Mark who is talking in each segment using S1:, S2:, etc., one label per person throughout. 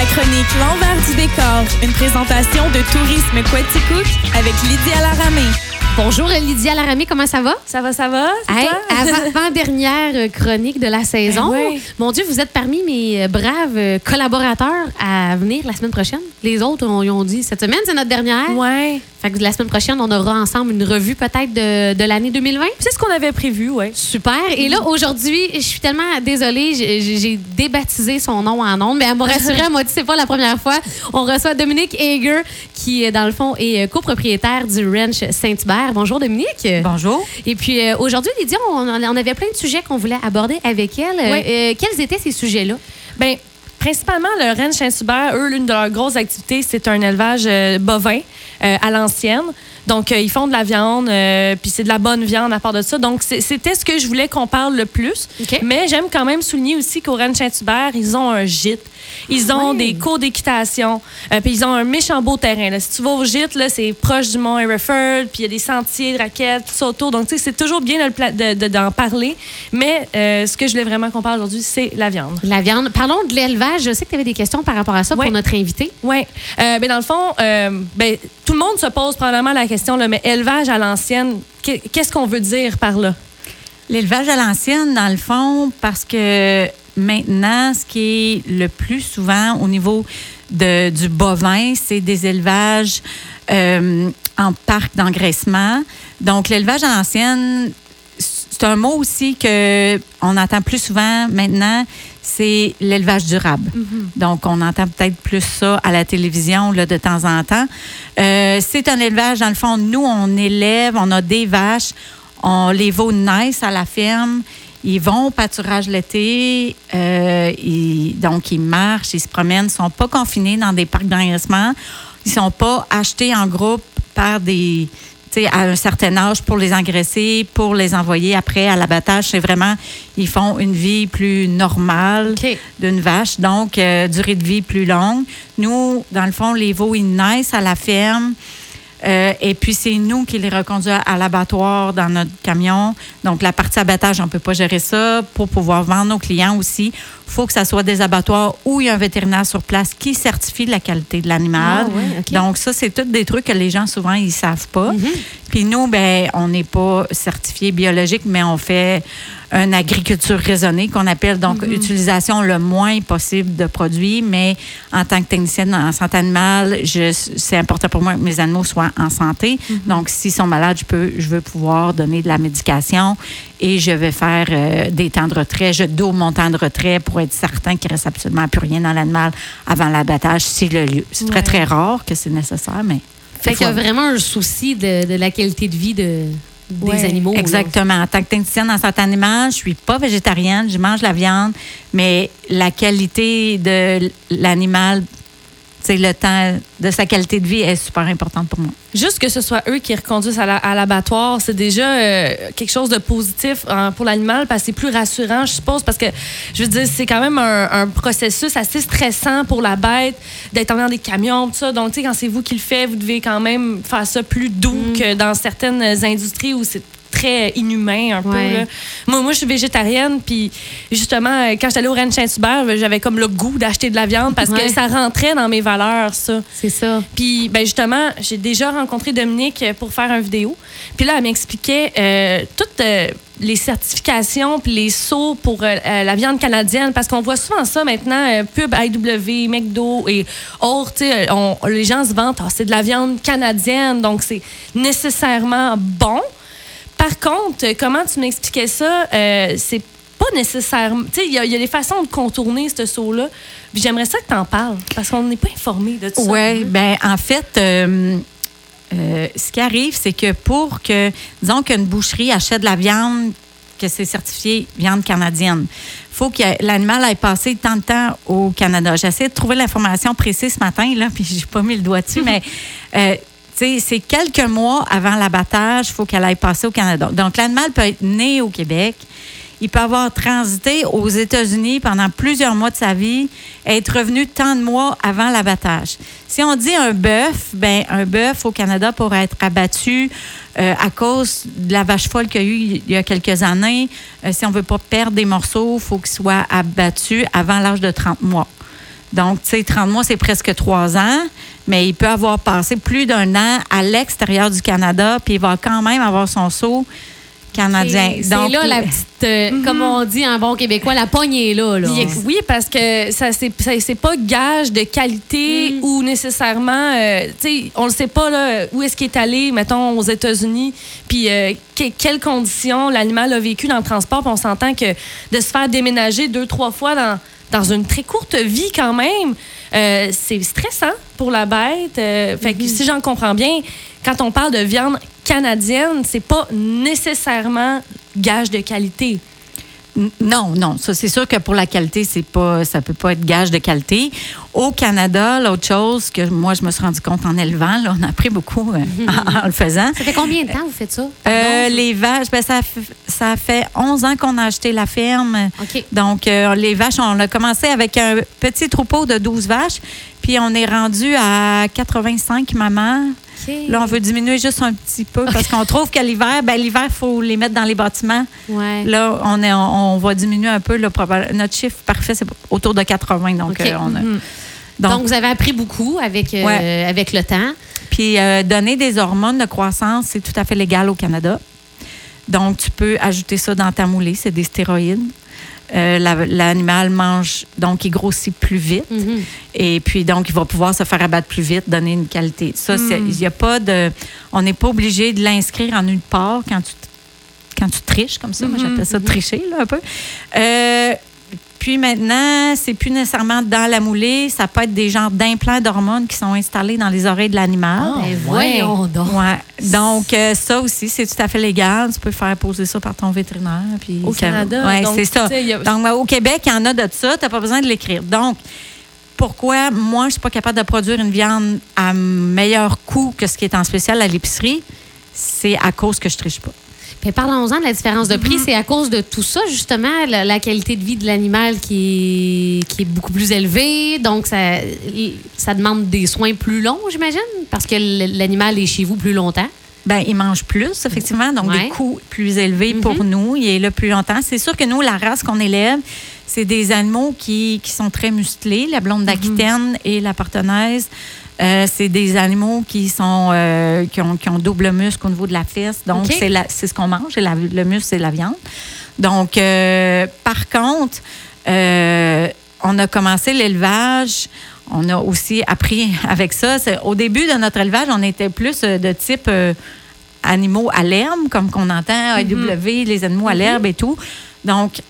S1: La chronique L'envers du décor, une présentation de Tourisme Quaticook avec Lydia Laramé.
S2: Bonjour Lydia Laramé, comment ça va?
S1: Ça va, ça va?
S2: Hey, avant, dernière chronique de la saison.
S1: Ben.
S2: Mon Dieu, vous êtes parmi mes braves collaborateurs à venir la semaine prochaine. Les autres, on, ils ont dit cette semaine, c'est notre dernière.
S1: Ouais.
S2: Fait que la semaine prochaine, on aura ensemble une revue peut-être de, de l'année 2020.
S1: C'est ce qu'on avait prévu, ouais.
S2: Super. Et là, aujourd'hui, je suis tellement désolée, j'ai débaptisé son nom en nom, mais elle m'a rassurée, elle m'a dit c'est pas la première fois. On reçoit Dominique Hager, qui, euh, dans le fond, est copropriétaire du Ranch Saint-Hubert. Bonjour, Dominique.
S3: Bonjour.
S2: Et puis euh, aujourd'hui, Lydia, on, on avait plein de sujets qu'on voulait aborder avec elle. Euh,
S1: Oui.
S2: euh, quels étaient ces sujets-là?
S1: Ben, principalement, le Rennes Saint-Hubert, eux, l'une de leurs grosses activités, c'est un élevage euh, bovin euh, à l'ancienne. Donc, euh, ils font de la viande, euh, puis c'est de la bonne viande à part de ça. Donc, c'était ce que je voulais qu'on parle le plus. Mais j'aime quand même souligner aussi qu'au Rennes Saint-Hubert, ils ont un gîte. Ils ont des cours d'équitation. euh, puis ils ont un méchant beau terrain. là. Si tu vas au gîte, c'est proche du mont Hereford, puis il y a des sentiers de raquettes, tout ça autour. Donc, tu sais, c'est toujours bien de pla- de- de- d'en parler. Mais ce que je voulais vraiment qu'on parle aujourd'hui, c'est la viande.
S2: La viande. Parlons de l'élevage. Je sais que tu avais des questions par rapport à ça pour notre invité.
S1: Oui. Euh, ben, dans le fond, ben, tout le monde se pose probablement la mais élevage à l'ancienne, qu'est- qu'est-ce qu'on veut dire par là?
S3: L'élevage à l'ancienne, dans le fond, parce que maintenant, ce qui est le plus souvent au niveau du bovin, c'est des élevages euh, en parc d'engraissement. Donc, l'élevage à l'ancienne, c'est un mot aussi que on entend plus souvent maintenant, c'est l'élevage durable. Donc, on entend peut-être plus ça à la télévision là, de temps en temps. Euh, c'est un élevage, dans le fond, nous, on élève, on a des vaches, on les veaux naissent à la ferme. Ils vont au pâturage l'été, euh, ils- donc ils marchent, ils se promènent, ils sont pas confinés dans des parcs d'engraissement, ils sont pas achetés en groupe par des, à un certain âge pour les engraisser, pour les envoyer après à l'abattage. C'est vraiment, ils font une vie plus normale d'une vache, donc euh, durée de vie plus longue. Nous, dans le fond, les veaux, ils naissent à la ferme. Euh, et puis, c'est nous qui les reconduisons à l'abattoir dans notre camion. Donc, la partie abattage, on ne peut pas gérer ça. Pour pouvoir vendre nos clients aussi, il faut que ça soit des abattoirs où il y a un vétérinaire sur place qui certifie la qualité de l'animal.
S2: Ah.
S3: Donc, ça, c'est tous des trucs que les gens, souvent, ils savent pas. Puis nous, ben, on n'est pas certifié biologique, mais on fait une agriculture raisonnée qu'on appelle donc utilisation le moins possible de produits. Mais en tant que technicienne en santé animale, je- c'est important pour moi que mes animaux soient en santé. Donc, s'ils sont malades, je peux, je veux pouvoir donner de la médication et je vais faire euh, des temps de retrait. Je dose mon temps de retrait pour être certain qu'il ne reste absolument plus rien dans l'animal avant l'abattage, si le lieu. C'est très,
S1: Ouais.
S3: très rare que c'est nécessaire, mais.
S2: Fait qu'il y a vraiment un souci de, de la qualité de vie de, des
S1: Ouais,
S2: animaux. là.
S3: Exactement. En tant que technicienne en santé animale, je suis pas végétarienne, je mange la viande, mais la qualité de l'animal, c'est le temps de sa qualité de vie est super importante pour moi.
S1: Juste que ce soit eux qui reconduisent à la- à l'abattoir, c'est déjà euh, quelque chose de positif hein, pour l'animal parce que c'est plus rassurant, je suppose, parce que je veux dire, c'est quand même un, un processus assez stressant pour la bête d'être dans des camions, tout ça. Donc, tu sais, quand c'est vous qui le faites, vous devez quand même faire ça plus doux que dans certaines industries où c'est très inhumain un peu.
S2: Ouais.
S1: là. Moi, moi, je suis végétarienne, puis justement, euh, quand j'étais allée au Rennes Saint-Hubert, j'avais comme le goût d'acheter de la viande parce
S2: Ouais.
S1: que ça rentrait dans mes valeurs, ça.
S2: C'est ça.
S1: Puis, ben justement, j'ai déjà rencontré Dominique euh, pour faire une vidéo. Puis là, elle m'expliquait euh, toutes euh, les certifications puis les sauts pour euh, euh, la viande canadienne. Parce qu'on voit souvent ça maintenant, euh, pub IW, McDo et autres. on- Les gens se vantent, Ah, c'est de la viande canadienne, donc c'est nécessairement bon. Par contre, comment tu m'expliquais ça? Euh, c'est pas nécessairement. Tu sais, il y, a- il y a des façons de contourner ce saut-là. Puis j'aimerais ça que tu en parles, parce qu'on n'est pas informé de tout ça.
S3: Oui, ben en fait, euh, euh, ce qui arrive, c'est que pour que, disons qu'une boucherie achète de la viande, que c'est certifié viande canadienne, il faut que l'animal ait passé tant de temps au Canada. J'essaie de trouver l'information précise ce matin, là, puis j'ai pas mis le doigt dessus, mais euh, c'est quelques mois avant l'abattage, faut qu'elle aille passer au Canada. Donc, l'animal peut être né au Québec, il peut avoir transité aux États-Unis pendant plusieurs mois de sa vie, être revenu tant de mois avant l'abattage. Si on dit un bœuf, ben un bœuf au Canada pourrait être abattu euh, à cause de la vache folle qu'il y a eu il y a quelques années. Euh, si on veut pas perdre des morceaux, il faut qu'il soit abattu avant l'âge de 30 mois. Donc, tu sais, 30 mois, c'est presque trois ans, mais il peut avoir passé plus d'un an à l'extérieur du Canada, puis il va quand même avoir son saut canadien.
S2: C'est
S3: Donc,
S2: là la petite, euh, comme on dit en bon québécois, la poignée est là. là.
S1: Puis, oui, parce que ça c'est pas gage de qualité ou nécessairement, euh, tu sais, on le sait pas là, où est-ce qu'il est allé, mettons aux États-Unis, puis euh, que- quelles conditions l'animal a vécu dans le transport. Puis on s'entend que de se faire déménager deux trois fois dans dans une très courte vie quand même, euh, c'est stressant pour la bête. Euh, fait que si j'en comprends bien, quand on parle de viande canadienne, c'est pas nécessairement gage de qualité.
S3: Non, non. Ça, c'est sûr que pour la qualité, c'est pas, ça peut pas être gage de qualité. Au Canada, l'autre chose que moi, je me suis rendu compte en élevant, là, on a appris beaucoup euh, en, en le faisant.
S2: Ça fait combien de temps vous faites ça?
S3: Euh, les vaches, ben, ça, ça fait 11 ans qu'on a acheté la ferme. Donc, euh, les vaches, on a commencé avec un petit troupeau de 12 vaches, puis on est rendu à 85 mamans. Là, on veut diminuer juste un petit peu parce qu'on trouve que l'hiver, ben, l'hiver, il faut les mettre dans les bâtiments.
S2: Ouais.
S3: Là, on, est, on, on va diminuer un peu. Là, notre chiffre parfait, c'est autour de 80. Donc, euh, on a-
S1: Mhm.
S2: Donc,
S3: donc,
S2: vous avez appris beaucoup avec, euh,
S3: Ouais.
S2: avec le temps.
S3: puis euh, donner des hormones de croissance, c'est tout à fait légal au Canada. Donc, tu peux ajouter ça dans ta moulée, c'est des stéroïdes. Euh, la- L'animal mange, donc il grossit plus vite.
S2: Mhm.
S3: Et puis, donc, il va pouvoir se faire abattre plus vite, donner une qualité. Ça,
S1: Mm.
S3: il y a pas de. On n'est pas obligé de l'inscrire en une part quand tu, quand tu triches comme ça. Moi,
S1: Mhm,
S3: j'appelle ça tricher, là, un peu. Euh, puis maintenant, c'est plus nécessairement dans la moulée. Ça peut être des genres d'implants d'hormones qui sont installés dans les oreilles de l'animal.
S2: Ben,
S1: ouais.
S2: voyons donc.
S3: Ouais. Donc, euh, ça aussi, c'est tout à fait légal. Tu peux faire poser ça par ton vétérinaire. Puis
S1: Au Canada,
S3: Ouais,
S1: donc,
S3: c'est ça.
S1: a-
S3: Donc, au Québec, il y en a de ça. Tu n'as pas besoin de l'écrire. Donc, pourquoi moi, je suis pas capable de produire une viande à meilleur coût que ce qui est en spécial à l'épicerie? C'est à cause que je triche pas.
S2: Parlons-en de la différence de prix. C'est à cause de tout ça, justement, la, la qualité de vie de l'animal qui est, qui est beaucoup plus élevée. Donc, ça, ça demande des soins plus longs, j'imagine, parce que l'animal est chez vous plus longtemps.
S3: Ben, il mange plus, effectivement, donc
S2: Ouais.
S3: des coûts plus élevés pour nous. Il est là plus longtemps. C'est sûr que nous, la race qu'on élève, c'est des animaux qui, qui sont très musclés, la blonde d'Aquitaine et la partenaise. Euh, c'est des animaux qui sont euh, qui, ont, qui ont double muscle au niveau de la fesse. Donc,
S2: OK.
S3: c'est la- c'est ce qu'on mange. et la- le muscle, c'est la viande. Donc, euh, par contre, on a commencé l'élevage. On a aussi appris avec ça. Au début de notre élevage, on était plus de type animaux à l'herbe, comme qu'on entend, AW, les animaux à l'herbe et tout. Donc,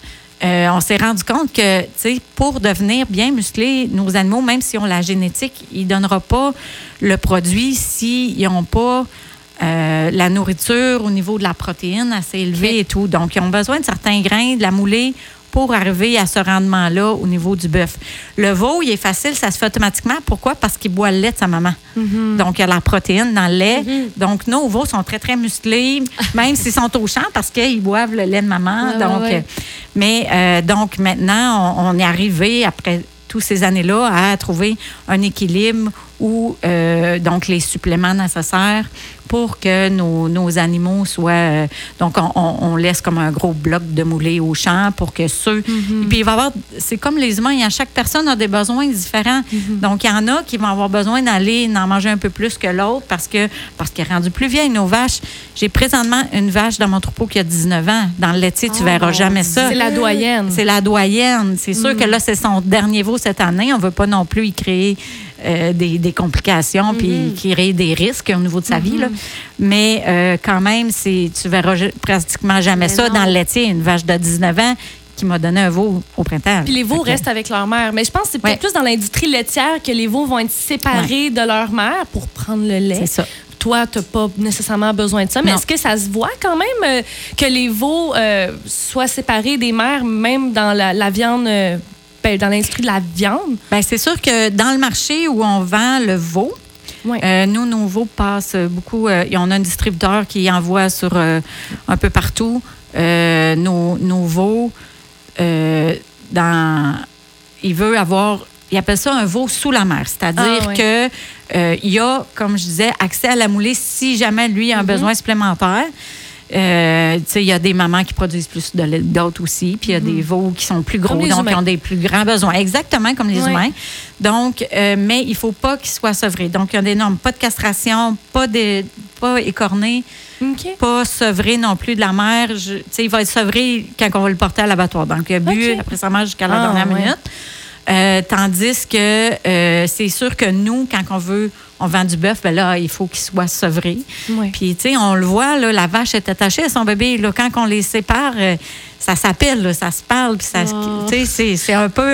S3: euh, on s'est rendu compte que, tu sais, pour devenir bien musclés, nos animaux, même si on la génétique, ils ne donneront pas le produit s'ils n'ont pas euh, la nourriture au niveau de la protéine assez élevée et tout. Donc, ils ont besoin de certains grains, de la moulée pour arriver à ce rendement-là au niveau du bœuf. Le veau, il est facile, ça se fait automatiquement. Pourquoi? Parce qu'il boit le lait de sa maman. Donc, il y a la protéine dans le lait. Donc, nos veaux sont très, très musclés, même s'ils sont au champ parce qu'ils boivent le lait de maman.
S2: Ouais,
S3: donc,
S2: ouais.
S3: euh, mais euh, donc, maintenant, on, on est arrivé, après toutes ces années-là, à trouver un équilibre où, euh, donc, les suppléments nécessaires pour que nos, nos animaux soient. euh, donc, on, laisse comme un gros bloc de moulé au champ pour que ceux. Et puis, il va y avoir. C'est comme les humains, a- chaque personne a des besoins différents. Donc, il y en a qui vont avoir besoin d'aller en manger un peu plus que l'autre parce que parce qu'elle est rendue plus vieille, nos vaches. J'ai présentement une vache dans mon troupeau qui a 19 ans. Dans le laitier, tu
S2: Oh,
S3: verras jamais ça.
S1: C'est la doyenne.
S3: C'est la doyenne. C'est sûr que là, c'est son dernier veau cette année. On ne veut pas non plus y créer euh, des, des complications puis créer des risques au niveau de sa vie. Là. Mais euh, quand même, c'est, tu verras pratiquement jamais
S2: Mais
S3: ça
S2: non.
S3: dans le laitier. Une vache de 19 ans qui m'a donné un veau au printemps.
S1: Puis les veaux restent avec leur mère. Mais je pense que c'est peut-être
S3: Ouais.
S1: plus dans l'industrie laitière que les veaux vont être séparés de leur mère pour prendre le lait.
S3: C'est ça.
S1: Toi, tu n'as pas nécessairement besoin de ça. Mais est-ce que ça se voit quand même euh, que les veaux euh, soient séparés des mères, même dans la, la viande, euh, ben, dans l'industrie de la viande?
S3: Ben, c'est sûr que dans le marché où on vend le veau,
S1: Ouais.
S3: euh, nous, nos veaux passent beaucoup. euh, et on a un distributeur qui envoie sur euh, un peu partout euh, nos, veaux. euh, dans, il veut avoir. Il appelle ça un veau sous la mer. C'est-à-dire
S1: Ah, ouais.
S3: que il y a, comme je disais, accès à la moulée si jamais lui a un besoin supplémentaire. Euh, il y a des mamans qui produisent plus de lait d'autres aussi, puis il y a des veaux qui sont plus gros, donc
S1: humains.
S3: qui ont des plus grands besoins. Exactement comme les humains. Donc, euh, mais il faut pas qu'ils soient sevrés. Donc, il y a des normes. Pas de castration, pas, de, pas écorné, pas sevré non plus de la mère. Je- il va être sevré quand on va le porter à l'abattoir. Donc, il a bu après sa mère jusqu'à la
S1: Ah,
S3: dernière
S1: ouais.
S3: minute. Euh, tandis que euh, c'est sûr que nous, quand on veut, on vend du bœuf, ben là, il faut qu'il soit sevré. Puis, tu sais, on le voit, là, la vache est attachée à son bébé. Là, quand on les sépare, euh, ça s'appelle, ça se parle, puis ça,
S1: Oh.
S3: tu sais, c'est- un peu...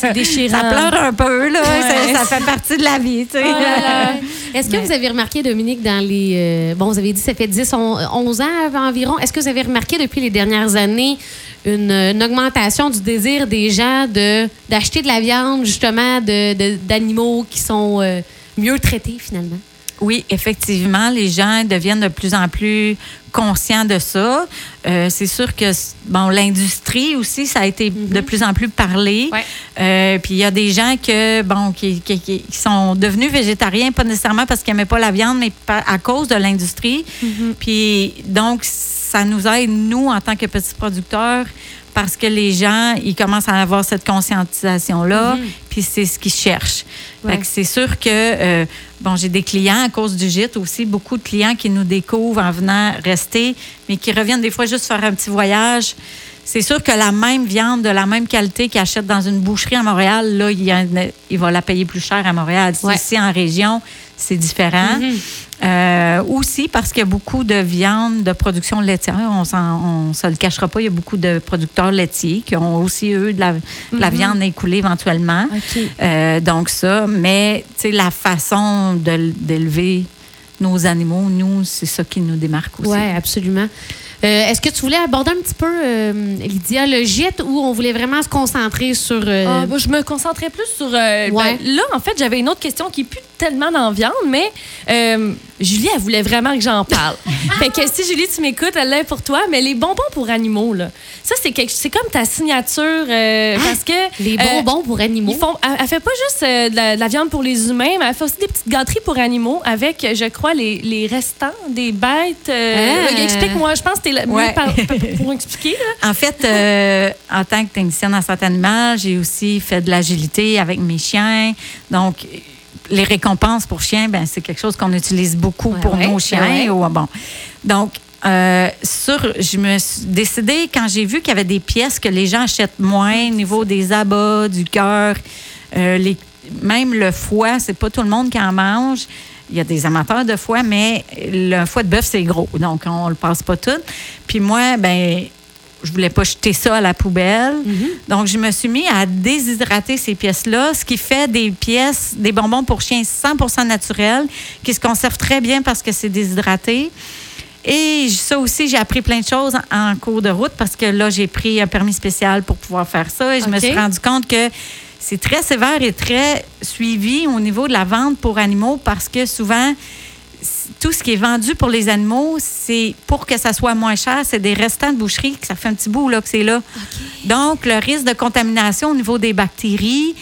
S1: C'est déchirant.
S3: ça pleure un peu, là.
S1: Ouais.
S3: Ça, ça fait partie de la vie, tu sais.
S1: Oh.
S2: Est-ce que vous avez remarqué, Dominique, dans les. bon, vous avez dit ça fait 10, on- 11 ans environ. Est-ce que vous avez remarqué depuis les dernières années une, une augmentation du désir des gens de d'acheter de la viande, justement, de- d'animaux qui sont euh, mieux traités, finalement?
S3: Oui, effectivement, les gens deviennent de plus en plus conscients de ça. Euh, c'est sûr que bon, l'industrie aussi, ça a été de plus en plus parlé.
S2: Ouais.
S3: Euh, puis il y a des gens que bon qui, qui- sont devenus végétariens, pas nécessairement parce qu'ils n'aimaient pas la viande, mais à cause de l'industrie. Puis donc ça nous aide nous en tant que petits producteurs parce que les gens ils commencent à avoir cette conscientisation là, puis c'est ce qu'ils cherchent.
S2: Ouais.
S3: c'est sûr que euh, bon j'ai des clients à cause du gîte aussi, beaucoup de clients qui nous découvrent en venant rester, mais qui reviennent des fois juste faire un petit voyage. C'est sûr que la même viande de la même qualité qu'ils achètent dans une boucherie à Montréal, là, il, y va la payer plus cher à Montréal.
S2: Ouais.
S3: Ici, en région, c'est différent.
S2: Mhm.
S3: Euh, aussi parce qu'il y a beaucoup de viande de production laitière. On ne se le cachera pas, il y a beaucoup de producteurs laitiers qui ont aussi, eux, de la, de la viande écoulée éventuellement. Euh, donc ça, mais tu sais, la façon d'élever nos animaux, nous, c'est ça qui nous démarque aussi.
S2: Oui, absolument. Euh, Est-ce que tu voulais aborder un petit peu, euh, Lydia, le gîte où on voulait vraiment se concentrer sur. euh,
S1: Ah, bah, je me concentrais plus sur. euh,
S2: Ouais.
S1: ben, là, en fait, j'avais une autre question qui est plus tellement dans la viande, mais Julie, elle voulait vraiment que j'en parle. fait que si Julie, tu m'écoutes, elle l'est pour toi. Mais les bonbons pour animaux, là, ça, c'est quelque- c'est comme ta signature euh, parce que.
S2: les
S1: euh,
S2: bonbons pour animaux.
S1: Ils font, elle, elle fait pas juste euh, de, la, de la viande pour les humains, mais elle fait aussi des petites gâteries pour animaux avec, je crois, les, les restants des bêtes. Euh,
S2: Ah.
S1: Explique-moi, je pense que t'es la mieux
S3: Ouais.
S1: par- pour expliquer. Là.
S3: En fait, euh, en tant que technicienne en santé animale, j'ai aussi fait de l'agilité avec mes chiens. Donc, les récompenses pour chiens, ben, c'est quelque chose qu'on utilise beaucoup
S2: Ouais,
S3: pour
S2: ouais,
S3: nos chiens.
S2: ouais.
S3: Ou, bon. Donc, euh, sur, je me suis décidée, quand j'ai vu qu'il y avait des pièces que les gens achètent moins, au niveau des abats, du cœur, euh, les, même le foie, c'est pas tout le monde qui en mange. Il y a des amateurs de foie, mais le foie de bœuf, c'est gros. Donc, on le passe pas tout. Puis moi, ben je voulais pas jeter ça à la poubelle. Donc, je me suis mis à déshydrater ces pièces-là, ce qui fait des pièces, des bonbons pour chiens 100% naturels, qui se conservent très bien parce que c'est déshydraté. Et ça aussi, j'ai appris plein de choses en en cours de route parce que là, j'ai pris un permis spécial pour pouvoir faire ça. Et je me suis rendu compte que c'est très sévère et très suivi au niveau de la vente pour animaux parce que souvent, tout ce qui est vendu pour les animaux, c'est pour que ça soit moins cher, c'est des restants de boucherie, que ça fait un petit bout là, que c'est là. Donc, le risque de contamination au niveau des bactéries,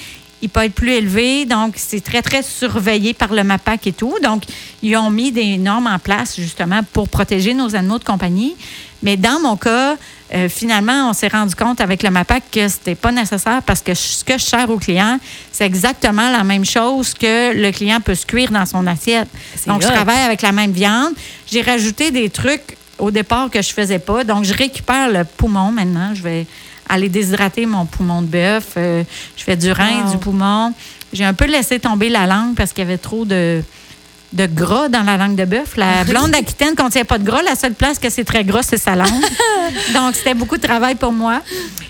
S3: il peut être plus élevé. Donc, c'est très, très surveillé par le MAPAC et tout. Donc, ils ont mis des normes en place justement pour protéger nos animaux de compagnie. Mais dans mon cas, euh, finalement, on s'est rendu compte avec le MAPAC que c'était pas nécessaire parce que ce que je sers au client, c'est exactement la même chose que le client peut se cuire dans son assiette. Donc, je travaille avec la même viande. J'ai rajouté des trucs au départ que je faisais pas. Donc, je récupère le poumon maintenant. Je vais aller déshydrater mon poumon de bœuf. Euh, je fais du rein,
S1: Wow.
S3: du poumon. J'ai un peu laissé tomber la langue parce qu'il y avait trop de, de gras dans la langue de bœuf. La blonde d'Aquitaine ne contient pas de gras. La seule place que c'est très gras, c'est sa langue. Donc, c'était beaucoup de travail pour moi.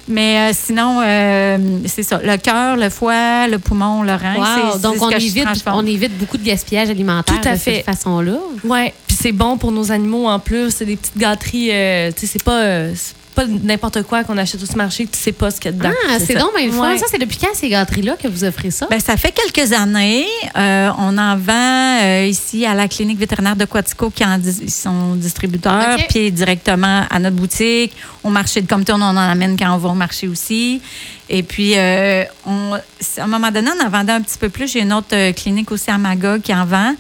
S3: Mais euh, sinon, euh, c'est ça. Le cœur, le foie, le poumon, le rein.
S2: Wow. Donc,
S3: ce
S2: on évite,
S3: transforme.
S2: on évite beaucoup de gaspillage alimentaire
S1: Tout à
S2: de cette façon-là.
S1: Ouais, puis c'est bon pour nos animaux en plus. C'est des petites gâteries. euh, tu sais, c'est pas, euh, pas n'importe quoi qu'on achète au marché. Tu sais pas ce qu'il y a dedans.
S2: Ah, c'est donc.
S1: Ouais.
S2: Ça, c'est depuis quand ces gâteries-là que vous offrez ça?
S3: Ben, ça fait quelques années. Euh, on en vend euh, ici à la clinique vétérinaire de Quatico qui en dis- sont distributeurs, puis directement à notre boutique. Au marché de Compton, on en amène quand on va au marché aussi. Et puis, euh, on, à un moment donné, on en vendait un petit peu plus. J'ai une autre euh, clinique aussi à Magog qui en vend.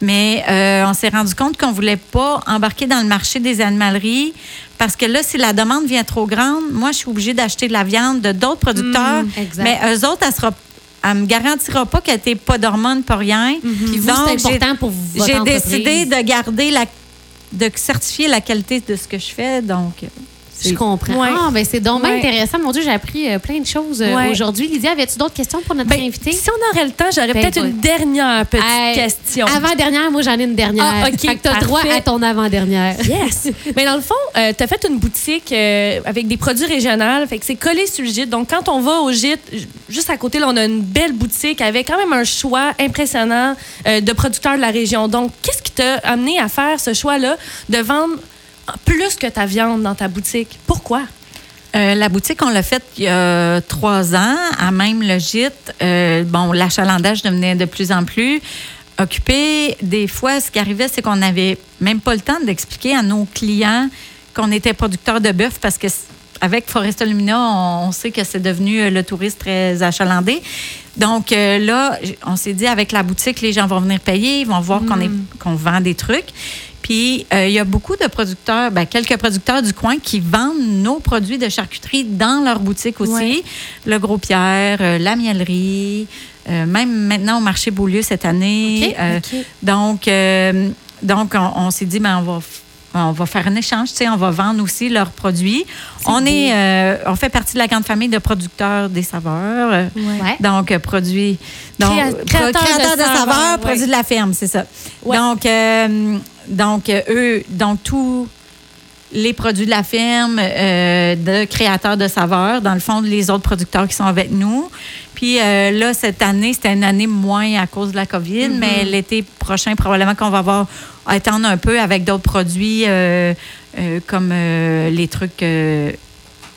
S3: Mais euh, on s'est rendu compte qu'on voulait pas embarquer dans le marché des animaleries parce que là, si la demande vient trop grande, moi, je suis obligée d'acheter de la viande de d'autres producteurs.
S2: Mm,
S3: mais eux autres, elle sera elle me garantira pas qu'elle n'était pas d'hormones, pas rien.
S2: Puis vous,
S3: Donc,
S2: important pour votre
S3: J'ai décidé de garder la de certifier la qualité de ce que je fais. Donc,
S2: Je comprends.
S1: Ouais.
S2: Ah, ben c'est donc
S1: Ouais.
S2: intéressant. Mon Dieu, j'ai appris euh, plein de choses euh,
S1: Ouais.
S2: aujourd'hui. Lydia, avais-tu d'autres questions pour notre
S1: Ben,
S2: invité?
S1: si on aurait le temps, j'aurais
S2: Ben,
S1: peut-être une dernière petite
S2: Hey,
S1: question.
S2: Avant-dernière, moi, j'en ai une dernière.
S1: Ah, OK,
S2: Fait que t'as droit à ton avant-dernière.
S1: Yes! Mais dans le fond, tu as fait une boutique euh, avec des produits régionaux. Fait que c'est collé sur le gîte. Donc, quand on va au gîte, juste à côté, là, on a une belle boutique avec quand même un choix impressionnant euh, de producteurs de la région. Donc, qu'est-ce qui t'a amené à faire ce choix-là de vendre plus que ta viande dans ta boutique? Pourquoi?
S3: Euh, la boutique, on l'a faite il y a trois ans, à même le gîte. Euh, bon, l'achalandage devenait de plus en plus occupé. Des fois, ce qui arrivait, c'est qu'on n'avait même pas le temps d'expliquer à nos clients qu'on était producteur de bœuf parce que avec Forest Lumina, on, sait que c'est devenu euh, le touriste très achalandé. Donc euh, là, on s'est dit avec la boutique, les gens vont venir payer, ils vont voir qu'on qu'on vend des trucs. Puis euh, il y a beaucoup de producteurs, ben, quelques producteurs du coin qui vendent nos produits de charcuterie dans leur boutique aussi.
S1: Ouais.
S3: Le Gros Pierre, euh, la miellerie, euh, même maintenant au marché Beaulieu cette année. Donc, donc on, on s'est dit, ben, on va. On va faire un échange, tu sais, on va vendre aussi leurs produits. On est, euh, on fait partie de la grande famille de producteurs des saveurs. euh,
S2: Ouais.
S3: donc, euh, produits. Donc,
S1: créateurs de
S3: créateurs de,
S1: saveurs, ouais.
S3: produits de la ferme, c'est ça.
S1: Ouais.
S3: Donc, donc euh, eux, donc tous les produits de la ferme, euh, de créateurs de saveurs, dans le fond, les autres producteurs qui sont avec nous. Puis euh, là, cette année, c'était une année moins à cause de la COVID,
S1: Mm-hmm.
S3: mais l'été prochain, probablement qu'on va avoir attendre un peu avec d'autres produits euh, comme les trucs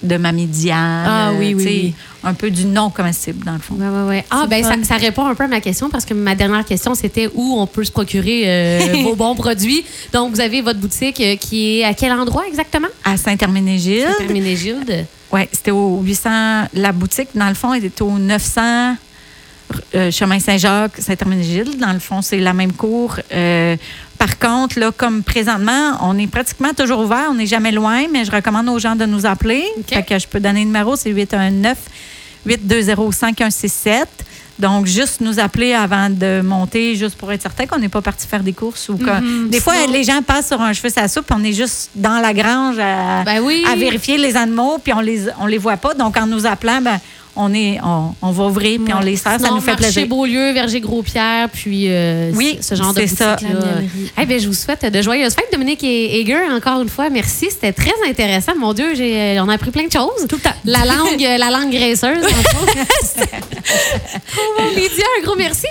S3: de Mamie Diane.
S1: Ah oui,
S3: euh,
S1: oui, oui.
S3: Un peu du non comestible, dans le fond.
S2: Ouais, ouais, ouais. Ah, ben, ça, répond un peu à ma question parce que ma dernière question, c'était où on peut se procurer euh, vos bons produits. Donc, vous avez votre boutique euh, qui est à quel endroit exactement?
S3: À Saint-Herménégilde.
S2: Saint-Herménégilde.
S3: Oui, c'était au 800. La boutique, dans le fond, était au 900 euh, chemin Saint-Jacques, Saint-Herménégilde. Dans le fond, c'est la même cour. Euh, par contre, là, comme présentement, on est pratiquement toujours ouvert. On n'est jamais loin, mais je recommande aux gens de nous appeler. Fait que je peux donner le numéro, c'est 819 820 5167. Donc, juste nous appeler avant de monter, juste pour être certain qu'on n'est pas parti faire des courses. ou que-
S2: Mhm.
S3: Des fois,
S2: Sinon-
S3: les gens passent sur un cheveu sa soupe, puis on est juste dans la grange à,
S2: Ben oui.
S3: à vérifier les animaux, puis on les, on les voit pas. Donc, en nous appelant, ben, on, est, on, on va ouvrir, puis on les sert. Ça
S2: Sinon,
S3: nous fait
S2: marché
S3: plaisir.
S2: Beaulieu, Verger Gros-Pierre, puis euh,
S3: Oui,
S2: ce genre de
S3: c'est ça.
S2: Eh bien, je vous souhaite de joyeuses fêtes, Dominique et Eger, encore une fois. Merci, c'était très intéressant. Mon Dieu, j'ai, on a appris plein de choses.
S1: Tout le temps.
S2: La langue, la langue graisseuse, autres. Lydia, un gros merci.